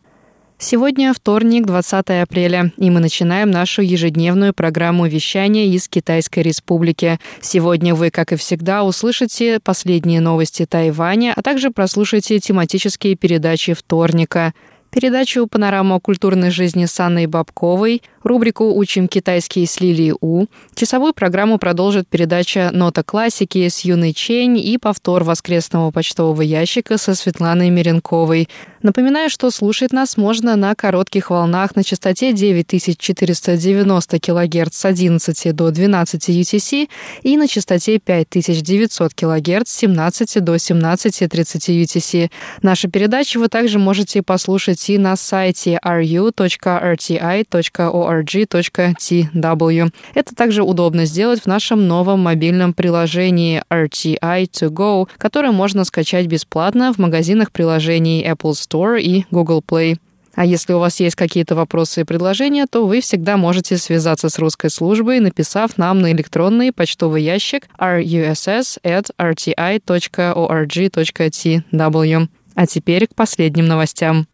Сегодня вторник, 20 апреля, и мы начинаем нашу ежедневную программу вещания из Китайской Республики. Сегодня вы, как и всегда, услышите последние новости Тайваня, а также прослушаете тематические передачи вторника – передачу «Панорама культурной жизни» с Анной Бабковой, рубрику «Учим китайский» с Лилией У. Часовую программу продолжит передача «Нота классики» с Юной Чень и повтор воскресного почтового ящика со Светланой Меренковой. Напоминаю, что слушать нас можно на коротких волнах на частоте 9490 кГц с 11 до 12 UTC и на частоте 5900 кГц с 17 до 17.30 UTC. Наши передачи вы также можете послушать найти на сайте ru.rti.org.tw. Это также удобно сделать в нашем новом мобильном приложении RTI To Go, которое можно скачать бесплатно в магазинах приложений Apple Store и Google Play. А если у вас есть какие-то вопросы и предложения, то вы всегда можете связаться с русской службой, написав нам на электронный почтовый ящик russ@rti.org.tw. А теперь к последним новостям.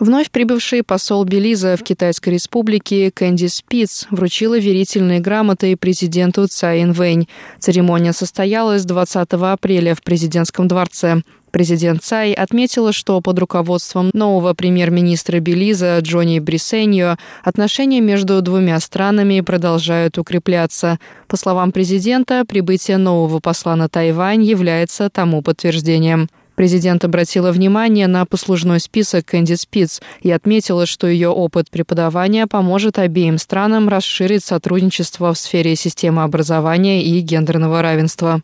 Вновь прибывший посол Белиза в Китайской республике Кэнди Спиц вручила верительные грамоты президенту Цай Инвэнь. Церемония состоялась 20 апреля в президентском дворце. Президент Цай отметила, что под руководством нового премьер-министра Белиза Джонни Брисеньо отношения между двумя странами продолжают укрепляться. По словам президента, прибытие нового посла на Тайвань является тому подтверждением. Президент обратила внимание на послужной список Кэнди Спиц и отметила, что ее опыт преподавания поможет обеим странам расширить сотрудничество в сфере системы образования и гендерного равенства.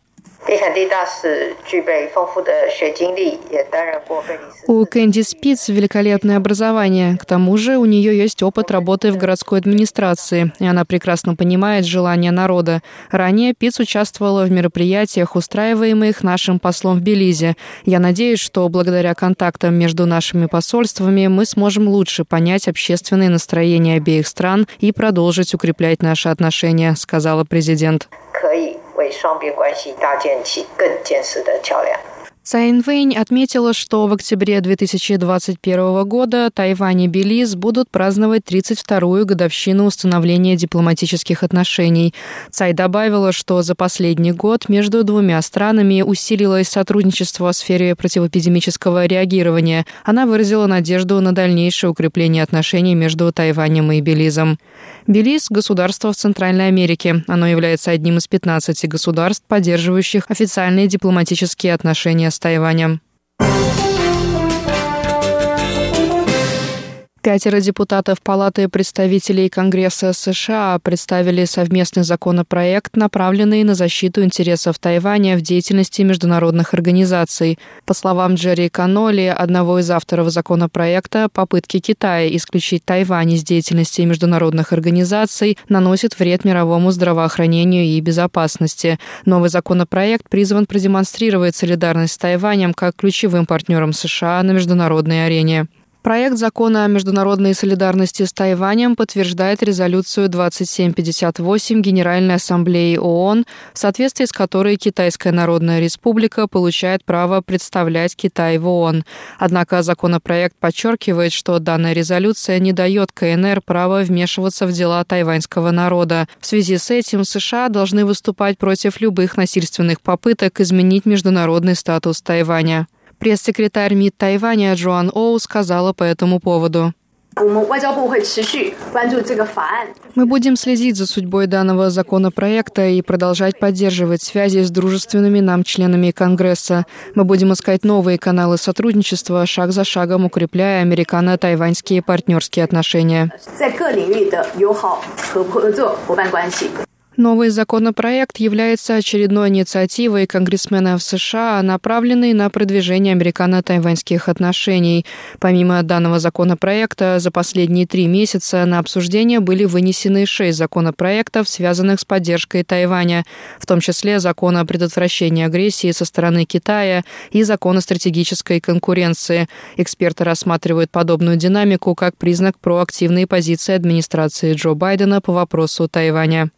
У Кэнди Спиц великолепное образование. К тому же у нее есть опыт работы в городской администрации, и она прекрасно понимает желания народа. Ранее Пиц участвовала в мероприятиях, устраиваемых нашим послом в Белизе. Я надеюсь, что благодаря контактам между нашими посольствами мы сможем лучше понять общественные настроения обеих стран и продолжить укреплять наши отношения, сказала президент. 可以为双边关系搭建起更坚实的桥梁。Цайн Вэнь отметила, что в октябре 2021 года Тайвань и Белиз будут праздновать 32-ю годовщину установления дипломатических отношений. Цай добавила, что за последний год между двумя странами усилилось сотрудничество в сфере противоэпидемического реагирования. Она выразила надежду на дальнейшее укрепление отношений между Тайванем и Белизом. Белиз – государство в Центральной Америке. Оно является одним из 15 государств, поддерживающих официальные дипломатические отношения с Пятеро депутатов Палаты представителей Конгресса США представили совместный законопроект, направленный на защиту интересов Тайваня в деятельности международных организаций. По словам Джерри Каноли, одного из авторов законопроекта, попытки Китая исключить Тайвань из деятельности международных организаций наносит вред мировому здравоохранению и безопасности. Новый законопроект призван продемонстрировать солидарность с Тайванем как ключевым партнером США на международной арене. Проект закона о международной солидарности с Тайванем подтверждает резолюцию 2758 Генеральной Ассамблеи ООН, в соответствии с которой Китайская Народная Республика получает право представлять Китай в ООН. Однако законопроект подчеркивает, что данная резолюция не дает КНР права вмешиваться в дела тайваньского народа. В связи с этим США должны выступать против любых насильственных попыток изменить международный статус Тайваня. Пресс-секретарь МИД Тайваня Джоан Оу сказала по этому поводу. Мы будем следить за судьбой данного законопроекта и продолжать поддерживать связи с дружественными нам членами Конгресса. Мы будем искать новые каналы сотрудничества, шаг за шагом укрепляя американо-тайваньские партнерские отношения. Новый законопроект является очередной инициативой конгрессменов США, направленной на продвижение американо-тайваньских отношений. Помимо данного законопроекта, за последние три месяца на обсуждение были вынесены шесть законопроектов, связанных с поддержкой Тайваня, в том числе закон о предотвращении агрессии со стороны Китая и закон о стратегической конкуренции. Эксперты рассматривают подобную динамику как признак проактивной позиции администрации Джо Байдена по вопросу Тайваня.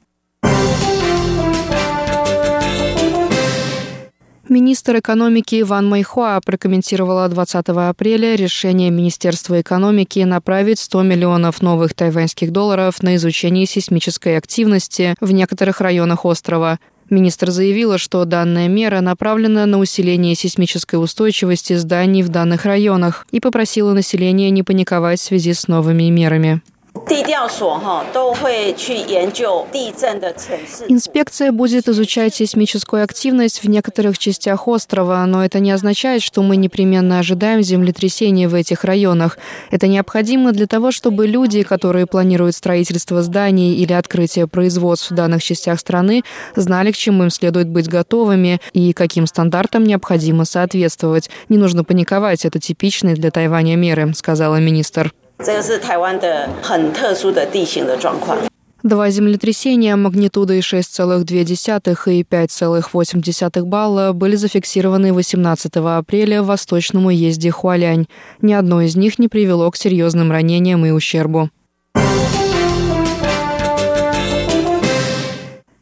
Министр экономики Иван Майхуа прокомментировала 20 апреля решение Министерства экономики направить 100 миллионов новых тайваньских долларов на изучение сейсмической активности в некоторых районах острова. Министр заявила, что данная мера направлена на усиление сейсмической устойчивости зданий в данных районах и попросила население не паниковать в связи с новыми мерами. Инспекция будет изучать сейсмическую активность в некоторых частях острова, но это не означает, что мы непременно ожидаем землетрясения в этих районах. Это необходимо для того, чтобы люди, которые планируют строительство зданий или открытие производств в данных частях страны, знали, к чему им следует быть готовыми и каким стандартам необходимо соответствовать. Не нужно паниковать, это типичные для Тайваня меры, сказала министр. 这个是台湾的很特殊的地形的状况。Два землетрясения магнитудой 6,2 и 5,8 балла были зафиксированы 18 апреля в восточном уезде Хуалянь. Ни одно из них не привело к серьезным ранениям и ущербу.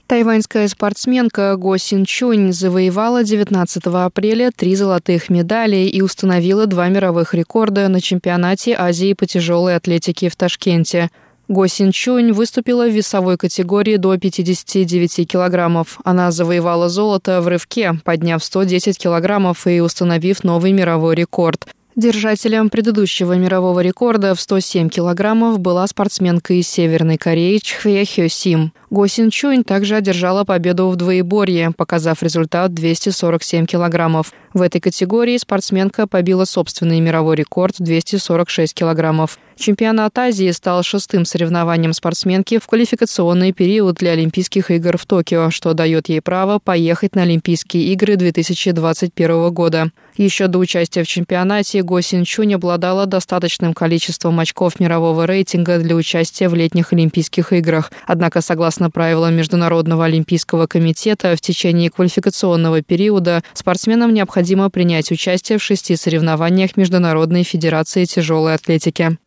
Тайваньская спортсменка Го Син Чунь завоевала 19 апреля три золотых медали и установила два мировых рекорда на чемпионате Азии по тяжелой атлетике в Ташкенте. Го Син Чунь выступила в весовой категории до 59 килограммов. Она завоевала золото в рывке, подняв 110 килограммов и установив новый мировой рекорд. Держателем предыдущего мирового рекорда в 107 килограммов была спортсменка из Северной Кореи Чхве Хё Сим. Го Син Чунь также одержала победу в двоеборье, показав результат 247 килограммов. В этой категории спортсменка побила собственный мировой рекорд 246 килограммов. Чемпионат Азии стал шестым соревнованием спортсменки в квалификационный период для Олимпийских игр в Токио, что дает ей право поехать на Олимпийские игры 2021 года. Еще до участия в чемпионате Го Син Чунь обладала достаточным количеством очков мирового рейтинга для участия в летних Олимпийских играх. Однако, согласно правилам Международного олимпийского комитета, в течение квалификационного периода спортсменам необходимо принять участие в шести соревнованиях Международной федерации тяжелой атлетики.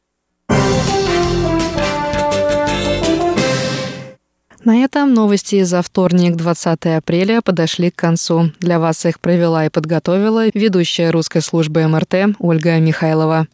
На этом новости за вторник, 20 апреля, подошли к концу. Для вас их провела и подготовила ведущая русской службы МРТ Ольга Михайлова.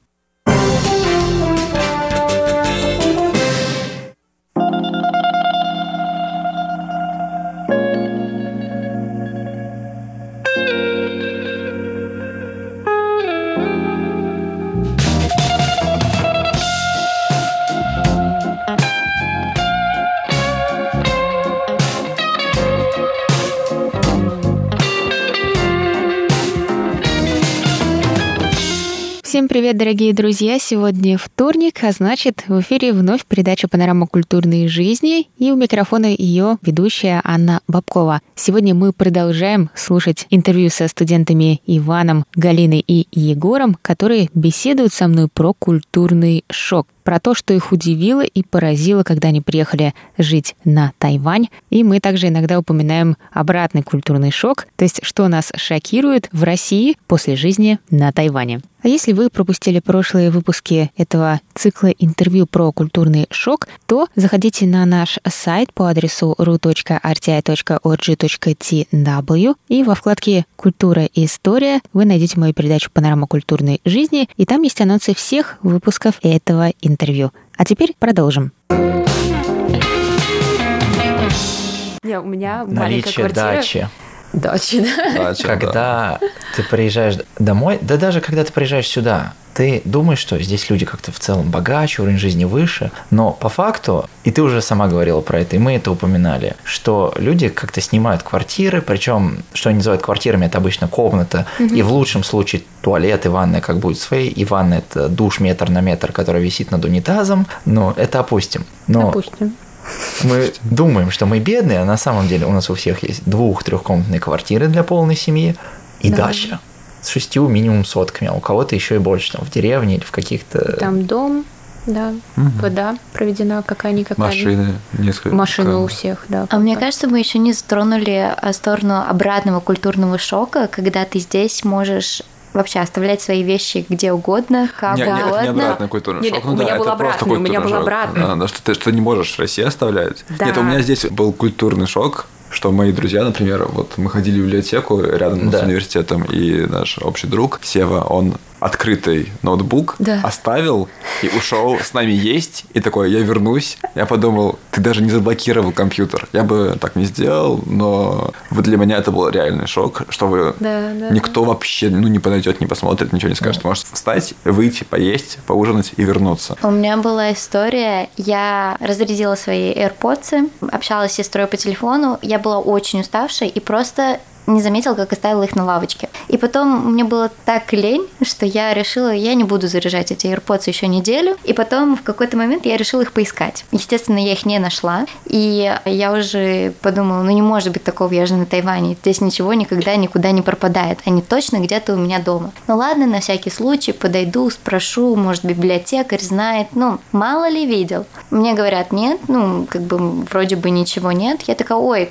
Всем привет, дорогие друзья! Сегодня вторник, а значит, в эфире вновь передача «Панорама культурной жизни» и у микрофона ее ведущая Анна Бабкова. Сегодня мы продолжаем слушать интервью со студентами Иваном, Галиной и Егором, которые беседуют со мной про культурный шок про то, что их удивило и поразило, когда они приехали жить на Тайвань. И мы также иногда упоминаем обратный культурный шок, то есть что нас шокирует в России после жизни на Тайване. А если вы пропустили прошлые выпуски этого цикла интервью про культурный шок, то заходите на наш сайт по адресу ru.rti.org.tw и во вкладке «Культура и история» вы найдете мою передачу «Панорама культурной жизни», и там есть анонсы всех выпусков этого интервью. А теперь продолжим. Не, у меня Наличие дачи. Дачи, да? Дача, когда да. ты приезжаешь домой, да даже когда ты приезжаешь сюда, ты думаешь, что здесь люди как-то в целом богаче, уровень жизни выше, но по факту, и ты уже сама говорила про это, и мы это упоминали, что люди как-то снимают квартиры, причем, что они называют квартирами, это обычно комната, угу. и в лучшем случае туалет и ванная как будет свои, и ванная это душ метр на метр, который висит над унитазом, но это опустим. Но опустим Мы думаем, что мы бедные, а на самом деле у нас у всех есть двух-трехкомнатные квартиры для полной семьи и да. дача с шестью минимум сотками, а у кого-то еще и больше, там, в деревне или в каких-то... Там дом, да, угу. вода проведена какая-никакая. Машины несколько. Машины у всех, да. А мне кажется, мы еще не затронули а, сторону обратного культурного шока, когда ты здесь можешь вообще оставлять свои вещи где угодно, как нет, угодно. Нет, не обратный культурный нет, шок. Ну, у да, меня был обратный, у меня был обратный. А, да, что, ты, что ты не можешь в России оставлять. Да. Нет, у меня здесь был культурный шок, что мои друзья, например, вот мы ходили в библиотеку рядом да. с университетом, и наш общий друг Сева, он открытый ноутбук да. оставил и ушел с нами есть. И такой, я вернусь. Я подумал, ты даже не заблокировал компьютер. Я бы так не сделал, но вот для меня это был реальный шок, что вы да, да, никто да. вообще ну, не подойдет, не посмотрит, ничего не скажет. Да. Можешь встать, выйти, поесть, поужинать и вернуться. У меня была история, я разрядила свои AirPods, общалась с сестрой по телефону, я была очень уставшей и просто не заметил, как оставила их на лавочке. И потом мне было так лень, что я решила, я не буду заряжать эти AirPods еще неделю. И потом в какой-то момент я решила их поискать. Естественно, я их не нашла. И я уже подумала, ну не может быть такого, я же на Тайване. Здесь ничего никогда никуда не пропадает. Они точно где-то у меня дома. Ну ладно, на всякий случай подойду, спрошу, может библиотекарь знает. Ну, мало ли видел. Мне говорят, нет, ну, как бы вроде бы ничего нет. Я такая, ой,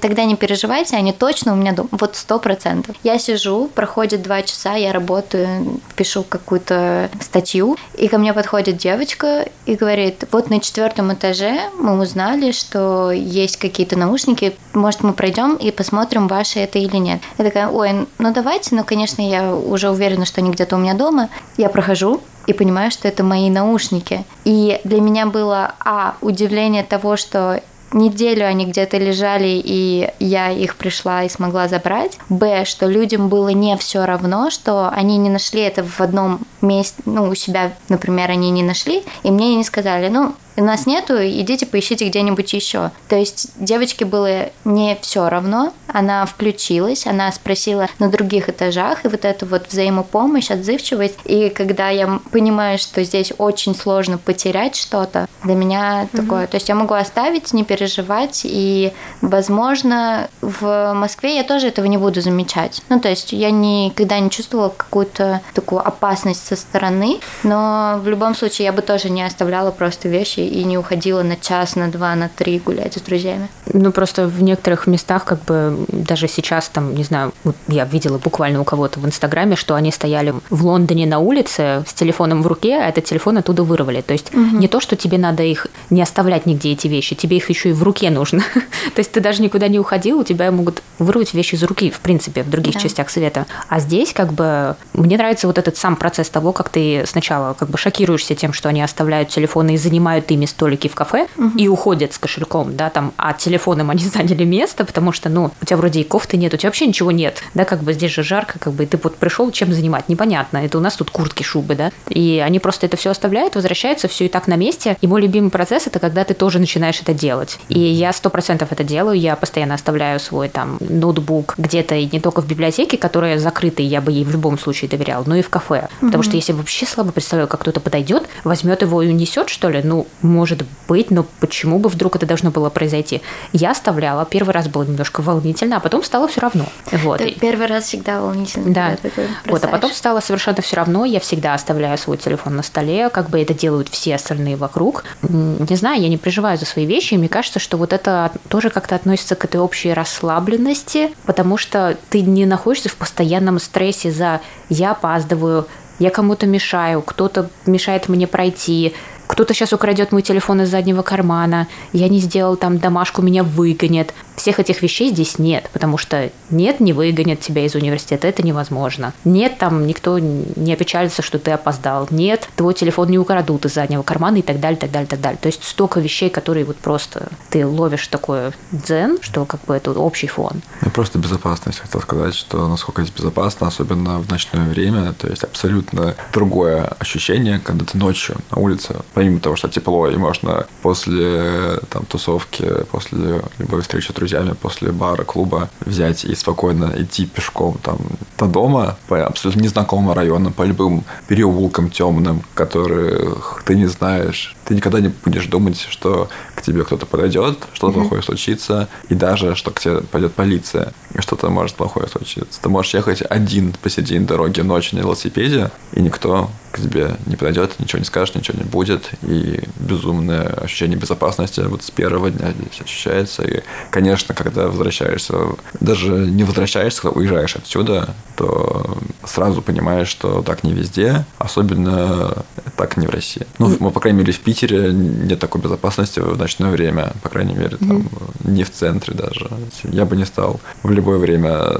тогда не переживайте, они точно у меня дома. Вот сто процентов. Я сижу, проходит два часа, я работаю, пишу какую-то статью, и ко мне подходит девочка и говорит, вот на четвертом этаже мы узнали, что есть какие-то наушники, может мы пройдем и посмотрим, ваши это или нет. Я такая, ой, ну давайте, ну конечно, я уже уверена, что они где-то у меня дома. Я прохожу, и понимаю, что это мои наушники. И для меня было, а, удивление того, что неделю они где-то лежали, и я их пришла и смогла забрать. Б, что людям было не все равно, что они не нашли это в одном месте, ну, у себя, например, они не нашли, и мне не сказали, ну, нас нету, идите поищите где-нибудь еще. То есть девочке было не все равно, она включилась, она спросила на других этажах, и вот эту вот взаимопомощь, отзывчивость. И когда я понимаю, что здесь очень сложно потерять что-то, для меня mm-hmm. такое. То есть я могу оставить, не переживать, и, возможно, в Москве я тоже этого не буду замечать. Ну, то есть я никогда не чувствовала какую-то такую опасность со стороны, но в любом случае я бы тоже не оставляла просто вещи и не уходила на час, на два, на три гулять с друзьями. Ну, просто в некоторых местах, как бы, даже сейчас там, не знаю, вот я видела буквально у кого-то в Инстаграме, что они стояли в Лондоне на улице с телефоном в руке, а этот телефон оттуда вырвали. То есть угу. не то, что тебе надо их не оставлять нигде, эти вещи, тебе их еще и в руке нужно. то есть ты даже никуда не уходил, у тебя могут вырвать вещи из руки, в принципе, в других да. частях света. А здесь, как бы, мне нравится вот этот сам процесс того, как ты сначала как бы шокируешься тем, что они оставляют телефоны и занимают ими столики в кафе угу. и уходят с кошельком, да, там, а телефоном они заняли место, потому что, ну, у тебя вроде и кофты нет, у тебя вообще ничего нет, да, как бы здесь же жарко, как бы, и ты вот пришел, чем занимать, непонятно, это у нас тут куртки, шубы, да, и они просто это все оставляют, возвращаются, все и так на месте, и мой любимый процесс это когда ты тоже начинаешь это делать, и я сто процентов это делаю, я постоянно оставляю свой там ноутбук где-то и не только в библиотеке, которая закрыта, я бы ей в любом случае доверял, но и в кафе, угу. потому что если вообще слабо представляю, как кто-то подойдет, возьмет его и унесет, что ли, ну, может быть, но почему бы вдруг это должно было произойти? Я оставляла. Первый раз было немножко волнительно, а потом стало все равно. Вот. Да, первый раз всегда волнительно. Да. Вот, а потом стало совершенно все равно. Я всегда оставляю свой телефон на столе, как бы это делают все остальные вокруг. Не знаю, я не переживаю за свои вещи, и мне кажется, что вот это тоже как-то относится к этой общей расслабленности, потому что ты не находишься в постоянном стрессе за «я опаздываю», я кому-то мешаю, кто-то мешает мне пройти, кто-то сейчас украдет мой телефон из заднего кармана, я не сделал там домашку, меня выгонят. Всех этих вещей здесь нет, потому что нет, не выгонят тебя из университета, это невозможно. Нет, там никто не опечалится, что ты опоздал. Нет, твой телефон не украдут из заднего кармана и так далее, так далее, так далее. То есть столько вещей, которые вот просто ты ловишь такое дзен, что как бы это общий фон. Ну, просто безопасность. Хотел сказать, что насколько здесь безопасно, особенно в ночное время, то есть абсолютно другое ощущение, когда ты ночью на улице помимо того, что тепло, и можно после там, тусовки, после любой встречи с друзьями, после бара, клуба взять и спокойно идти пешком там до дома по абсолютно незнакомым районам, по любым переулкам темным, которых ты не знаешь, ты никогда не будешь думать, что к тебе кто-то подойдет, что-то mm-hmm. плохое случится, и даже, что к тебе пойдет полиция, и что-то может плохое случиться. Ты можешь ехать один посередине дороги ночью на велосипеде, и никто к тебе не подойдет, ничего не скажет, ничего не будет, и безумное ощущение безопасности вот с первого дня здесь ощущается. И, конечно, когда возвращаешься, даже не возвращаешься, когда уезжаешь отсюда, то сразу понимаешь, что так не везде, особенно так не в России. Ну, мы, по крайней мере, в Питере нет такой безопасности в ночное время, по крайней мере, там mm-hmm. не в центре даже. Я бы не стал в любое время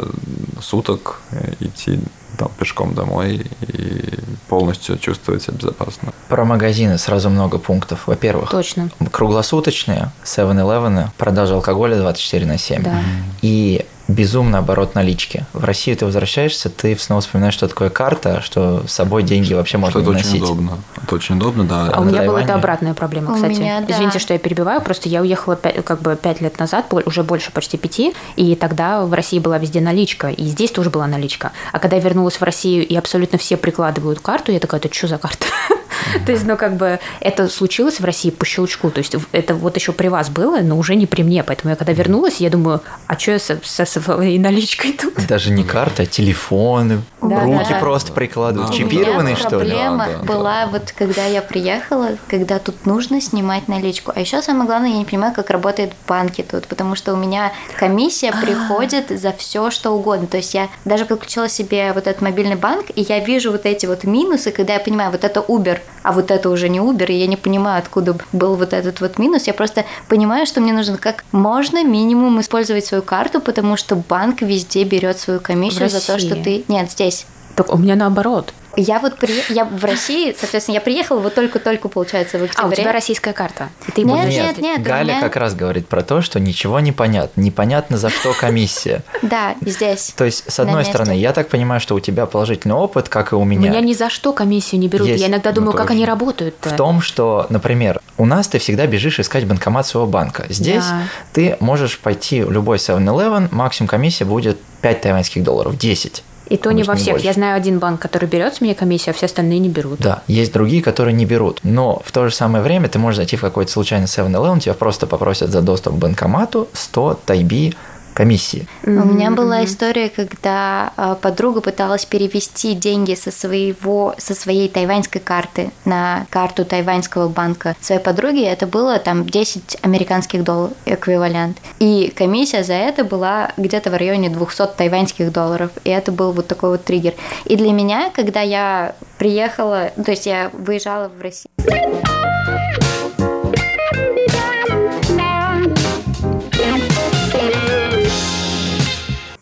суток идти там, пешком домой и полностью чувствовать себя безопасно. Про магазины сразу много пунктов. Во-первых, Точно. круглосуточные 7-Eleven, продажа алкоголя 24 на 7. Да. И безумно оборот налички. В Россию ты возвращаешься, ты снова вспоминаешь, что такое карта, что с собой деньги вообще можно что это носить. очень удобно. Это очень удобно, да. А у меня была это обратная проблема, кстати. Меня, да. Извините, что я перебиваю, просто я уехала как бы пять лет назад, уже больше почти пяти, и тогда в России была везде наличка, и здесь тоже была наличка. А когда я вернулась в Россию, и абсолютно все прикладывают карту, я такая, это что за карта? То есть, ну, как бы это случилось в России по щелчку. То есть, это вот еще при вас было, но уже не при мне. Поэтому я когда вернулась, я думаю, а что я со, своей наличкой тут? Даже не карта, а телефоны, да, руки просто прикладывают. Чипированные, что ли? Проблема была вот когда я приехала, когда тут нужно снимать наличку. А еще самое главное, я не понимаю, как работают банки тут, потому что у меня комиссия а. приходит за все, что угодно. То есть я даже подключила себе вот этот мобильный банк, и я вижу вот эти вот минусы, когда я понимаю, вот это Uber, а вот это уже не Uber, и я не понимаю, откуда был вот этот вот минус. Я просто понимаю, что мне нужно как можно минимум использовать свою карту, потому что банк везде берет свою комиссию за то, что ты... Нет, здесь. Так у меня наоборот. Я вот при... я в России, соответственно, я приехала вот только-только, получается, в октябре. А, у тебя российская карта. И ты нет, нет, нет, Галя меня... как раз говорит про то, что ничего не понятно. Непонятно, за что комиссия. Да, здесь. То есть, с одной стороны, я так понимаю, что у тебя положительный опыт, как и у меня. У меня ни за что комиссию не берут. Я иногда думаю, как они работают. В том, что, например, у нас ты всегда бежишь искать банкомат своего банка. Здесь ты можешь пойти в любой 7-Eleven, максимум комиссия будет 5 тайваньских долларов, 10. И то не во всех. Больше. Я знаю один банк, который берет с меня комиссию, а все остальные не берут. Да, есть другие, которые не берут. Но в то же самое время ты можешь зайти в какой-то случайный 7-Eleven, тебя просто попросят за доступ к банкомату 100 тайби комиссии. У меня была история, когда а, подруга пыталась перевести деньги со своего, со своей тайваньской карты на карту тайваньского банка своей подруги. Это было там 10 американских долларов эквивалент. И комиссия за это была где-то в районе 200 тайваньских долларов. И это был вот такой вот триггер. И для меня, когда я приехала, то есть я выезжала в Россию,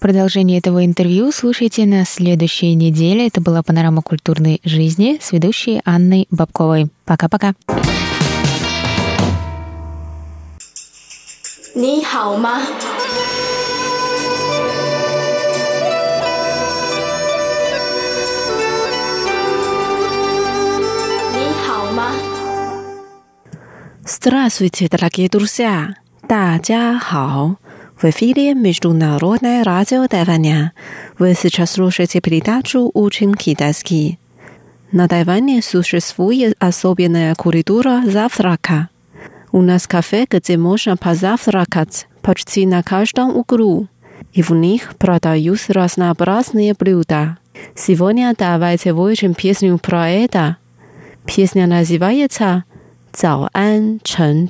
Продолжение этого интервью слушайте на следующей неделе. Это была «Панорама культурной жизни» с ведущей Анной Бабковой. Пока-пока. 你好吗？你好吗？Здравствуйте, дорогие друзья! 大家好。 в эфире Международное радио Тайваня. Вы сейчас слушаете передачу «Учим китайский». На Тайване существует особенная культура завтрака. У нас кафе, где можно позавтракать почти на каждом углу. И в них продают разнообразные блюда. Сегодня давайте выучим песню про это. Песня называется «Цао Ан Чэн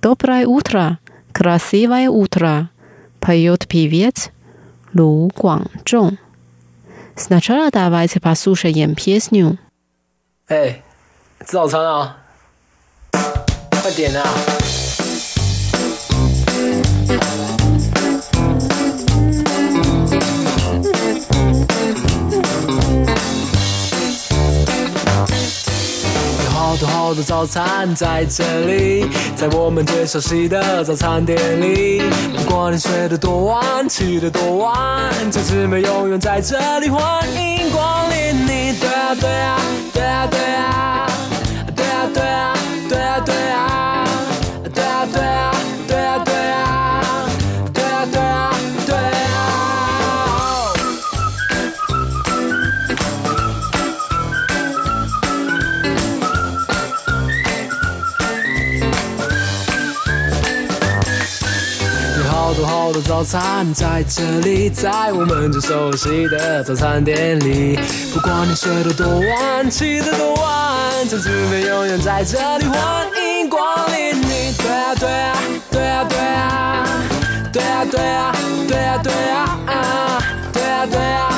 Доброе утро! Красивое утро, поет певец Лу Гуанчжоу. Сначала давайте послушаем песню. Эй, 吃早餐啊！快点啊！ 最好的早餐在这里，在我们最熟悉的早餐店里。不管你睡得多晚，起得多晚，这次没有永远在这里。欢迎光临你，对啊对啊对啊对啊。对啊对啊对啊对啊。早餐在这里，在我们最熟悉的早餐店里。不管你睡得多晚，起得多晚，这姊妹永远在这里，欢迎光临你。对啊对啊对啊对啊对啊对啊对啊对啊对啊对啊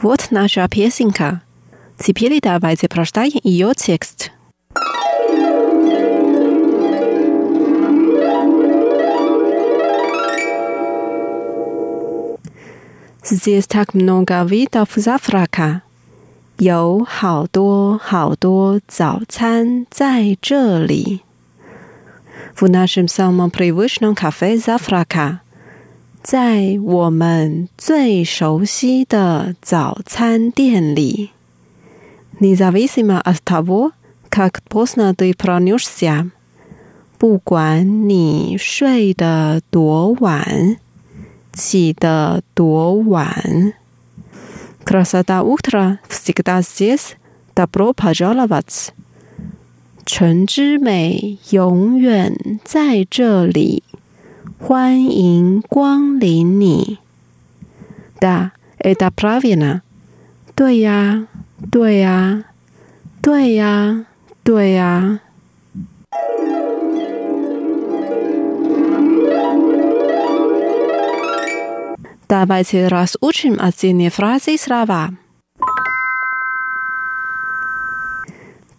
Вот наша песенка. Теперь давайте прочитаем ее текст. Здесь так много видов завтрака. 有好多好多早餐在这里。В нашем самом привычном кафе завтрака 在我们最熟悉的早餐店里，независимо от того, как поздно ты проснешься，不管你睡得多晚，起得多晚，красота утра всегда здесь, добро пожаловать，晨之美永远在这里。 欢迎光临你。Да, это правильно. 对呀，对呀，对呀，对呀。Давайте разучим отдельные фразы и слова.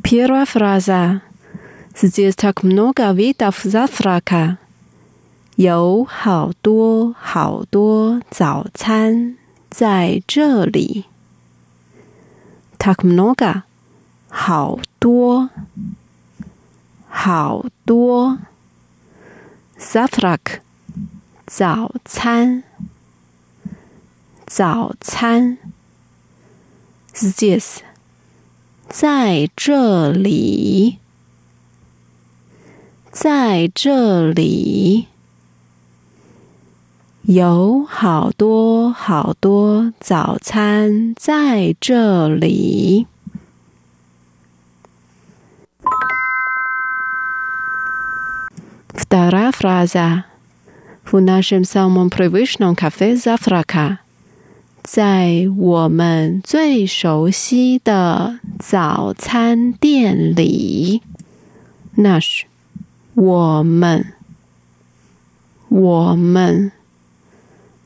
Первая фраза. Здесь так много видов завтрака. 有好多好多早餐在这里。Tak mnoga，好多，好多。Zavtrak，早餐，早餐。Здесь，在这里，在这里。 有好多好多早餐在这里。Вторая фраза. В нашем самом привычном кафе завтрака. 在我们最熟悉的早餐店里。Наш，我们，我们。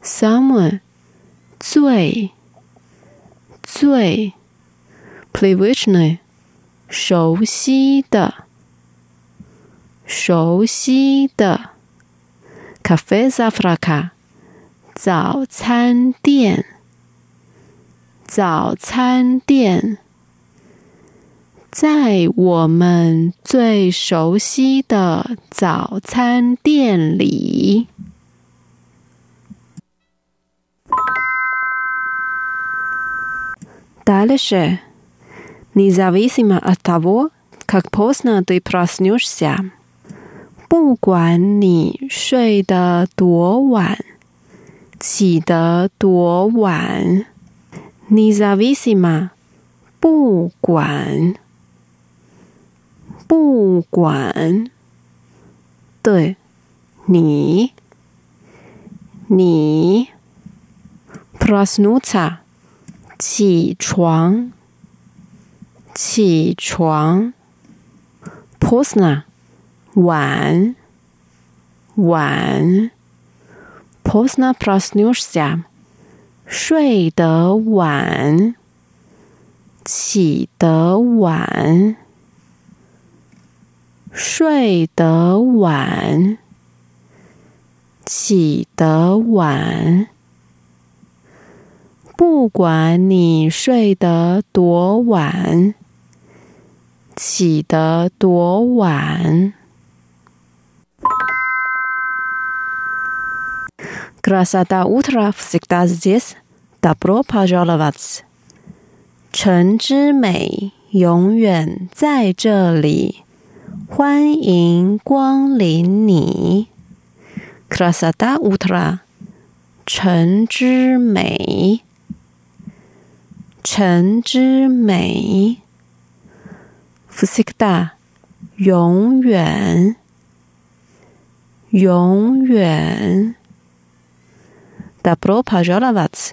Someone 最最 привычный 熟悉的熟悉的 cafe завтрака 早餐店早餐店在我们最熟悉的早餐店里。 Дальше. Независимо от того, как поздно ты проснешься. 不管你睡得多晚，起得多晚，независимо 不管，不管，对，你，你，проснуться 起床，起床。Posna，晚，晚。Posna prosnushia，睡得晚，起得晚，睡得晚，起得晚。不管你睡得多晚，起得多晚 Красота утра всегда здесь. Добро пожаловать. 城之美永远在这里，欢迎光临你。Красота утра，城之美， 城之美。Всегда，永远，永远。Добро пожаловать，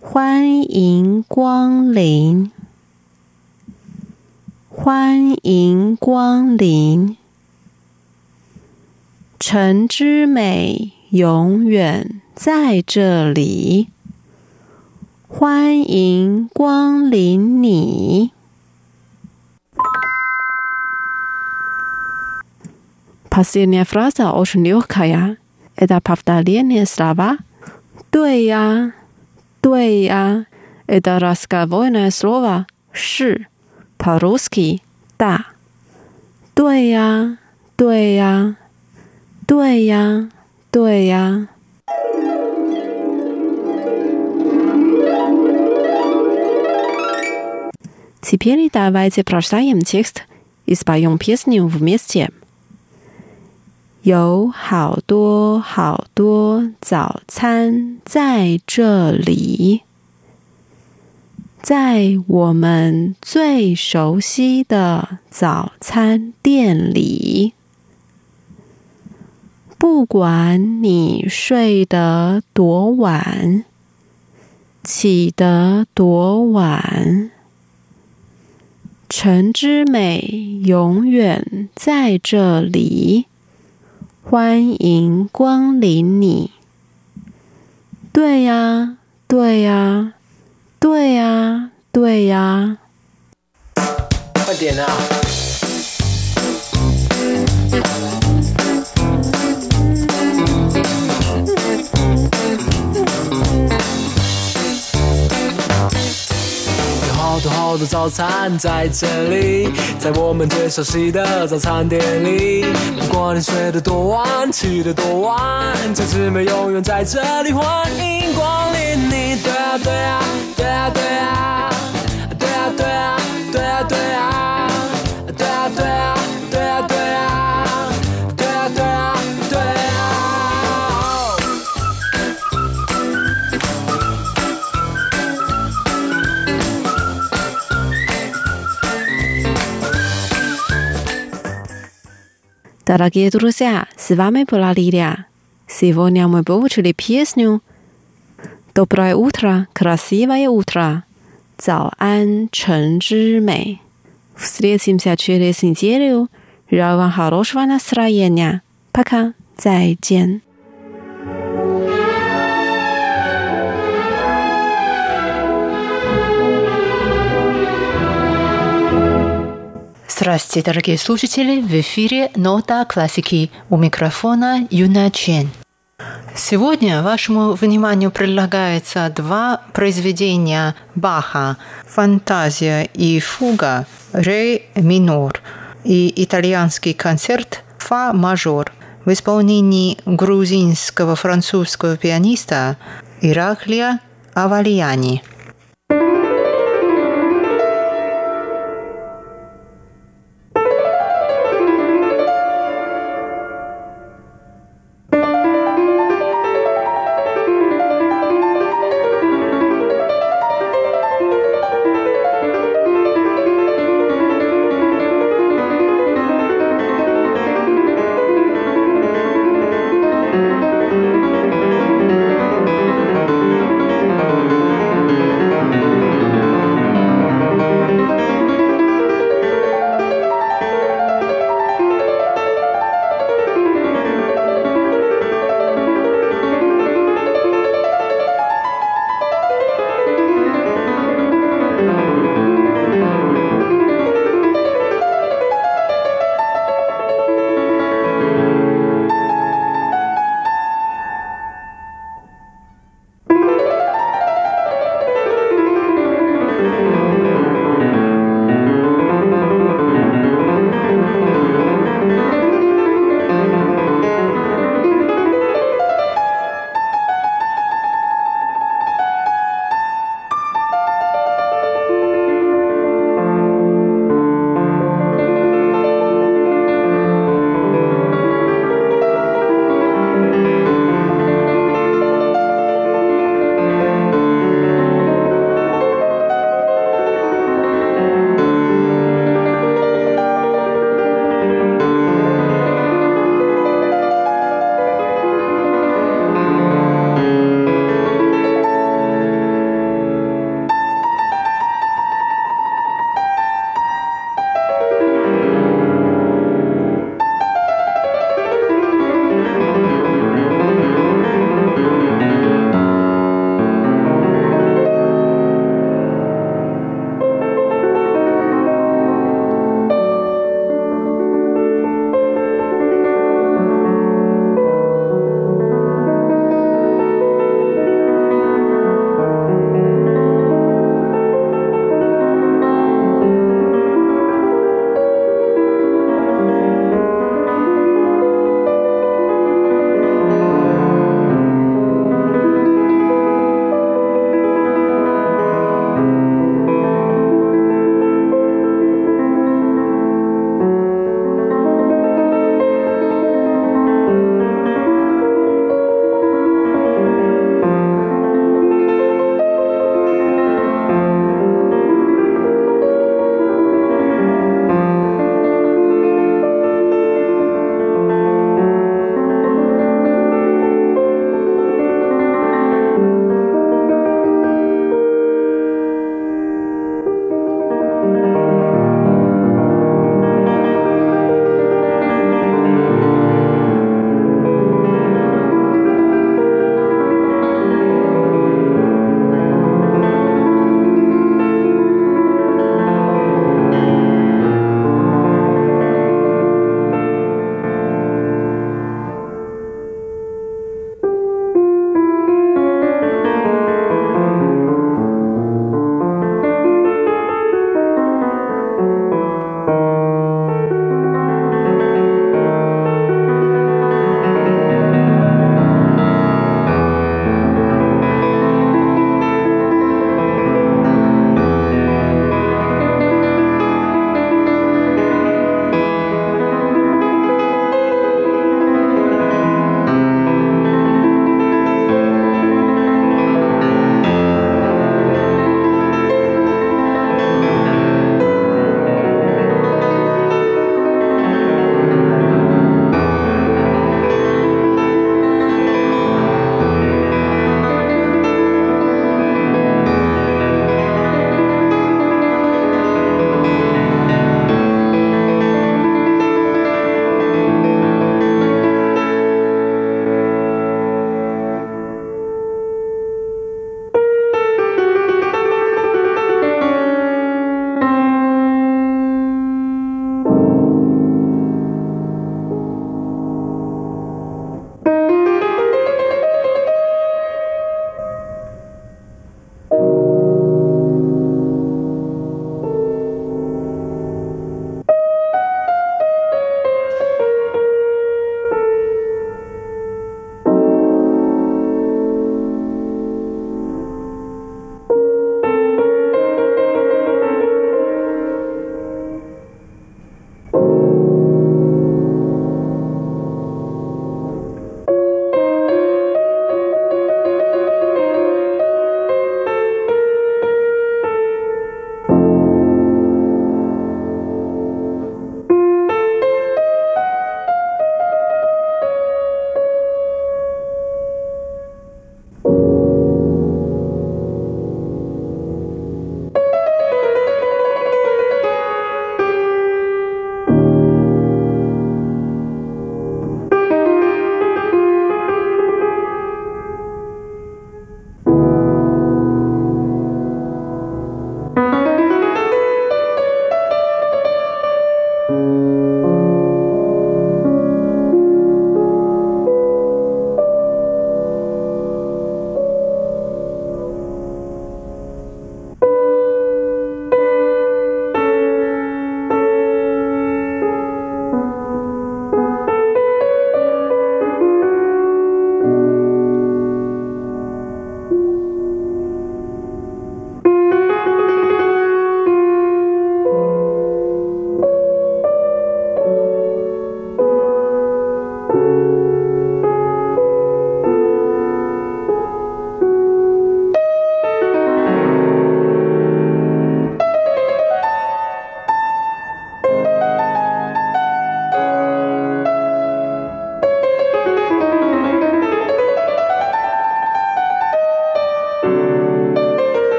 欢迎光临，欢迎光临。城之美永远在这里， 欢迎光临你。Последняя фраза очень легкая. Это повторение слова. 对呀，对呀。Это разговорное слово 是 по-русски да。对呀，对呀。对呀，对呀。 Теперь давайте прочитаем текст и споем песню вместе. 有好多好多早餐在这里，在我们最熟悉的早餐店里。不管你睡得多晚，起得多晚， 城之美永远在这里，欢迎光临你。对呀，对呀，对呀，对呀。快点啊！多好的早餐在这里，在我们最熟悉的早餐店里，不管你睡得多晚，起得多晚，这次没永远在这里，欢迎光临你。对啊对啊对啊对啊对啊对啊对啊。Дорогие друзья, с вами была Лилия. Сегодня мы выучили песню «Доброе утро, красивое утро». «Цао ан, чэн зжи мэй». Встретимся через неделю. Желаю вам хорошего настроения. Пока. 再见。Здравствуйте, дорогие слушатели! В эфире «Нота классики» у микрофона Юна Чен. Сегодня вашему вниманию предлагается два произведения Баха «Фантазия и фуга» ре минор и итальянский концерт «Фа мажор» в исполнении грузинского французского пианиста Ираклия Авалияни.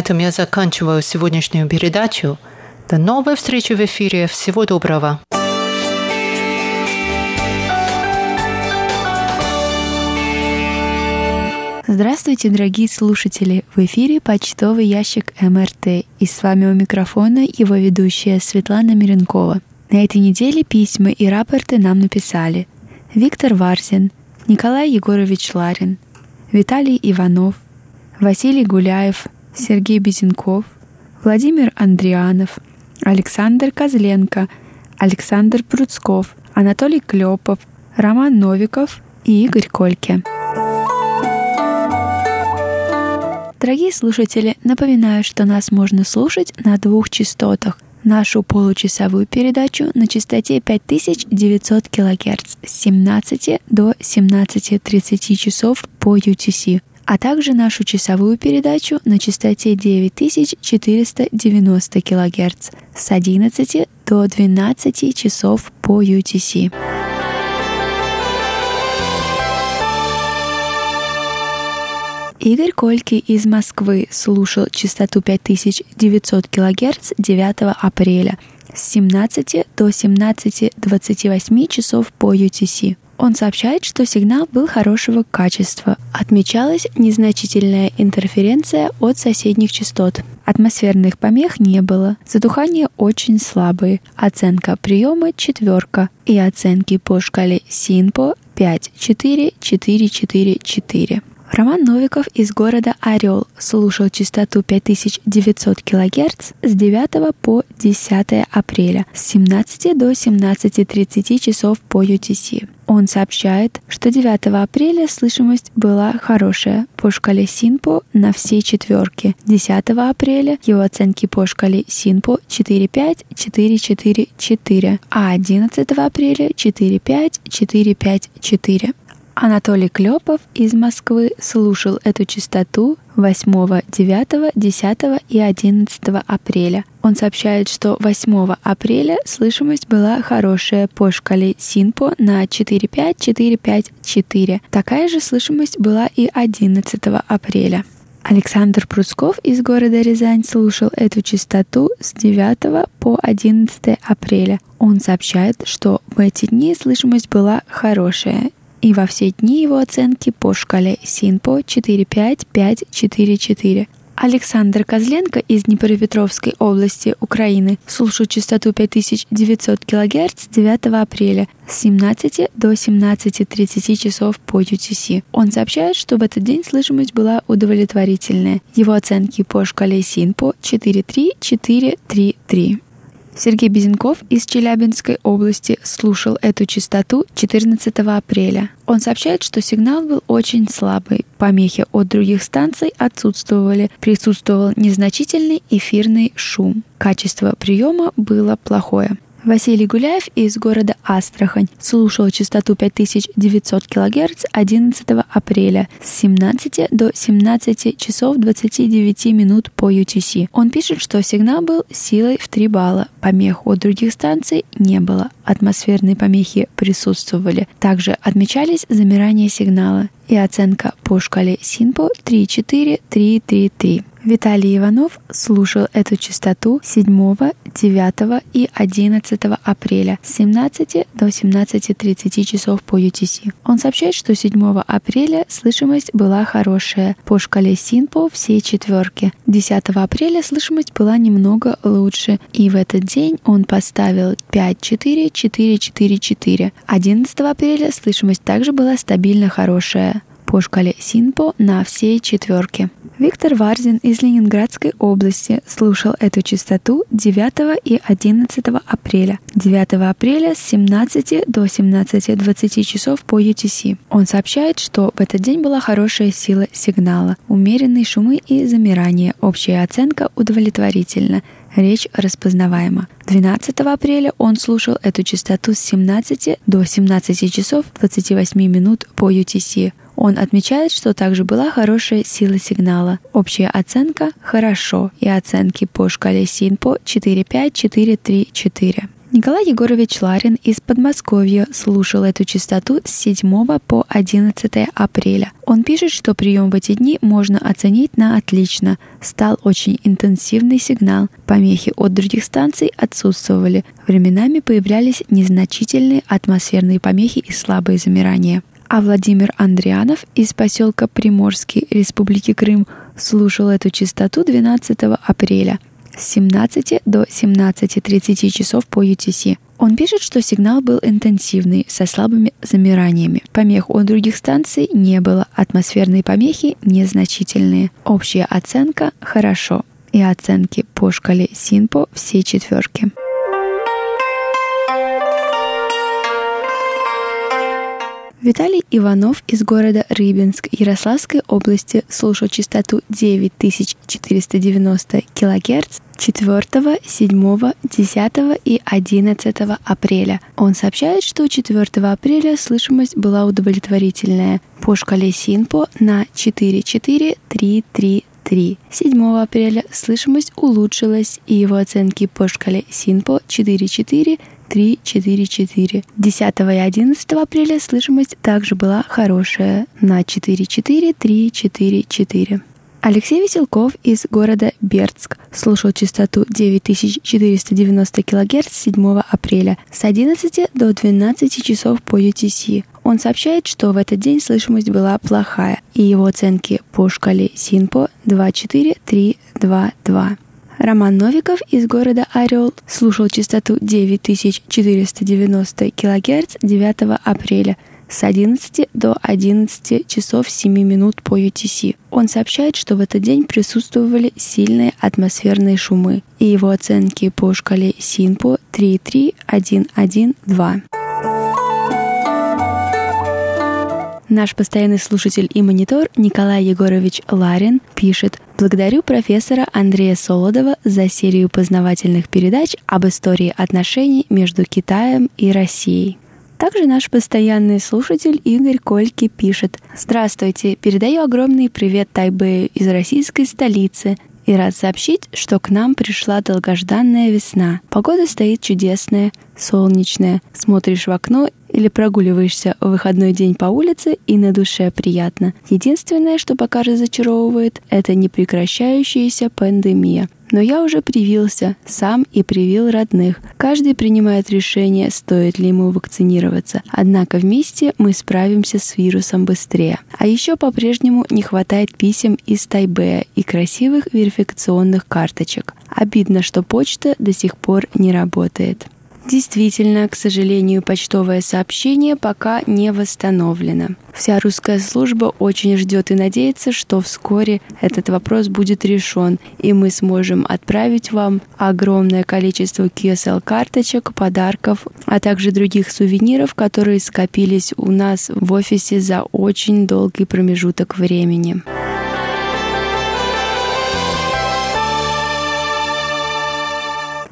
Этом я заканчиваю сегодняшнюю передачу. До новой встречи в эфире. Всего доброго. Здравствуйте, дорогие слушатели! В эфире почтовый ящик МРТ, и с вами у микрофона его ведущая Светлана Миренкова. На этой неделе письма и рапорты нам написали Виктор Варзин, Николай Егорович Ларин, Виталий Иванов, Василий Гуляев, Сергей Безенков, Владимир Андрианов, Александр Козленко, Александр Пруцков, Анатолий Клепов, Роман Новиков и Игорь Кольке. Дорогие слушатели, напоминаю, что нас можно слушать на двух частотах. Нашу получасовую передачу на частоте 5900 кГц с 17 до 17.30 часов по UTC, а также нашу часовую передачу на частоте 9490 кГц с 11 до 12 часов по UTC. Игорь Кольки из Москвы слушал частоту 5900 кГц 9 апреля с 17 до 17.28 часов по UTC. Он сообщает, что сигнал был хорошего качества. Отмечалась незначительная интерференция от соседних частот. Атмосферных помех не было. Задухание очень слабые. Оценка приема четверка. И оценки по шкале СИНПО 5, 4, 4, 4, 4. Роман Новиков из города Орел слушал частоту 5900 кГц с 9 по 10 апреля с 17 до 17.30 часов по UTC. Он сообщает, что 9 апреля слышимость была хорошая по шкале СИНПО на все четверки. 10 апреля его оценки по шкале СИНПО 4.5, 4.4, 4, а 11 апреля 4.5, 4.5, 4. Анатолий Клепов из Москвы слушал эту частоту 8, 9, 10 и 11 апреля. Он сообщает, что 8 апреля слышимость была хорошая по шкале СИНПО на 4,5, 4,5, 4. Такая же слышимость была и 11 апреля. Александр Прусков из города Рязань слушал эту частоту с 9 по 11 апреля. Он сообщает, что в эти дни слышимость была хорошая и во все дни его оценки по шкале СИНПО 4-5-5-4-4. Александр Козленко из Днепропетровской области Украины слушал частоту 5900 кГц 9 апреля с 17 до 17.30 часов по UTC. Он сообщает, что в этот день слышимость была удовлетворительная. Его оценки по шкале СИНПО 4.3-4.3.3. Сергей Безенков из Челябинской области слушал эту частоту 14 апреля. Он сообщает, что сигнал был очень слабый. Помехи от других станций отсутствовали. Присутствовал незначительный эфирный шум. Качество приема было плохое. Василий Гуляев из города Астрахань слушал частоту 5900 кГц 11 апреля с 17 до 17 часов 29 минут по UTC. Он пишет, что сигнал был силой в 3 балла. Помех от других станций не было. Атмосферные помехи присутствовали. Также отмечались замирания сигнала и оценка по шкале СИНПО 3-4-3-3-3. Виталий Иванов слушал эту частоту 7, 9 и 11 апреля с 17 до 17.30 часов по UTC. Он сообщает, что 7 апреля слышимость была хорошая. По шкале СИНПО все четверки. 10 апреля слышимость была немного лучше. И в этот день он поставил 5-4-4-4-4. 11 апреля слышимость также была стабильно хорошая по шкале СИНПО на все четверки. Виктор Варзин из Ленинградской области слушал эту частоту 9 и 11 апреля. 9 апреля с 17 до 17.20 часов по UTC. Он сообщает, что в этот день была хорошая сила сигнала, умеренные шумы и замирание. Общая оценка удовлетворительна. Речь распознаваема. 12 апреля он слушал эту частоту с 17 до 17 часов 28 минут по UTC. Он отмечает, что также была хорошая сила сигнала. Общая оценка – хорошо, и оценки по шкале СИНПО 4-5-4-3-4. Николай Егорович Ларин из Подмосковья слушал эту частоту с 7 по 11 апреля. Он пишет, что прием в эти дни можно оценить на отлично. Стал очень интенсивный сигнал. Помехи от других станций отсутствовали. Временами появлялись незначительные атмосферные помехи и слабые замирания. А Владимир Андрианов из поселка Приморский Республики Крым слушал эту частоту 12 апреля – с 17 до 17.30 часов по UTC. Он пишет, что сигнал был интенсивный, со слабыми замираниями. Помех у других станций не было, атмосферные помехи незначительные. Общая оценка – хорошо. И оценки по шкале СИНПО все четверки. Виталий Иванов из города Рыбинск Ярославской области слушал частоту 9490 кГц 4, 7, 10 и 11 апреля. Он сообщает, что 4 апреля слышимость была удовлетворительная по шкале СИНПО на 44333. 7 апреля слышимость улучшилась, и его оценки по шкале СИНПО 4,4 3-4-4. 10 и 11 апреля слышимость также была хорошая на 4-4-3-4-4. Алексей Веселков из города Бердск слушал частоту 9490 кГц 7 апреля с 11 до 12 часов по UTC. Он сообщает, что в этот день слышимость была плохая, и его оценки по шкале СИНПО 24322. Роман Новиков из города Орел слушал частоту 9490 кГц 9 апреля с 11 до 11 часов 7 минут по UTC. Он сообщает, что в этот день присутствовали сильные атмосферные шумы, и его оценки по шкале СИНПО 33112. Наш постоянный слушатель и монитор Николай Егорович Ларин пишет «Благодарю профессора Андрея Солодова за серию познавательных передач об истории отношений между Китаем и Россией». Также наш постоянный слушатель Игорь Кольки пишет «Здравствуйте, передаю огромный привет Тайбэю из российской столицы и рад сообщить, что к нам пришла долгожданная весна. Погода стоит чудесная, солнечная. Смотришь в окно или прогуливаешься в выходной день по улице и на душе приятно. Единственное, что пока разочаровывает, это непрекращающаяся пандемия. Но я уже привился, сам и привил родных. Каждый принимает решение, стоит ли ему вакцинироваться. Однако вместе мы справимся с вирусом быстрее. А еще по-прежнему не хватает писем из Тайбэя и красивых верификационных карточек. Обидно, что почта до сих пор не работает. Действительно, к сожалению, почтовое сообщение пока не восстановлено. Вся русская служба очень ждет и надеется, что вскоре этот вопрос будет решен, и мы сможем отправить вам огромное количество QSL-карточек, подарков, а также других сувениров, которые скопились у нас в офисе за очень долгий промежуток времени.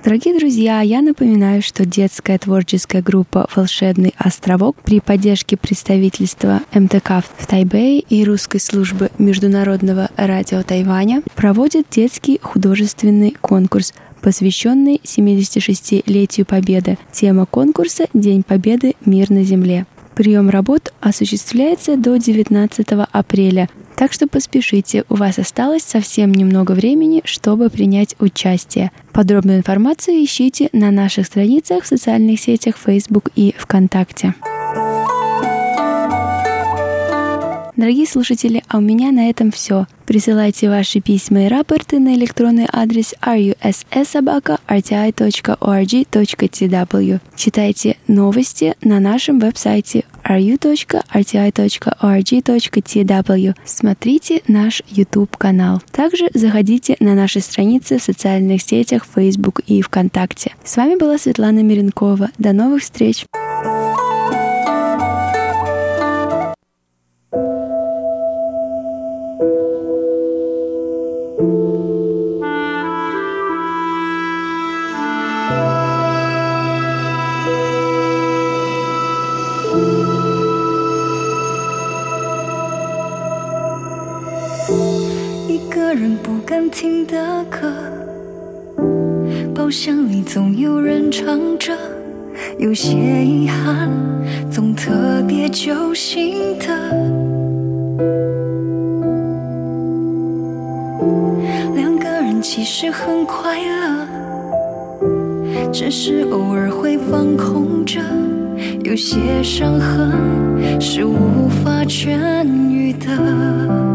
Дорогие друзья, я напоминаю, что детская творческая группа «Волшебный островок» при поддержке представительства МТК в Тайбэе и русской службы Международного радио Тайваня проводит детский художественный конкурс посвященный 76-летию Победы. Тема конкурса «День Победы. Мир на Земле». Прием работ осуществляется до 19 апреля так что поспешите, у вас осталось совсем немного времени, чтобы принять участие. Подробную информацию ищите на наших страницах в социальных сетях Facebook и ВКонтакте. Дорогие слушатели, а у меня на этом все. Присылайте ваши письма и рапорты на электронный адрес russsobaka.rti.org.tw. Читайте новости на нашем веб-сайте ru.rti.org.tw. Смотрите наш YouTube-канал. Также заходите на наши страницы в социальных сетях Facebook и ВКонтакте. С вами была Светлана Миренкова. До новых встреч! 听的歌包厢里总有人唱着有些遗憾总特别揪心的两个人其实很快乐只是偶尔会放空着有些伤痕是无法痊愈的。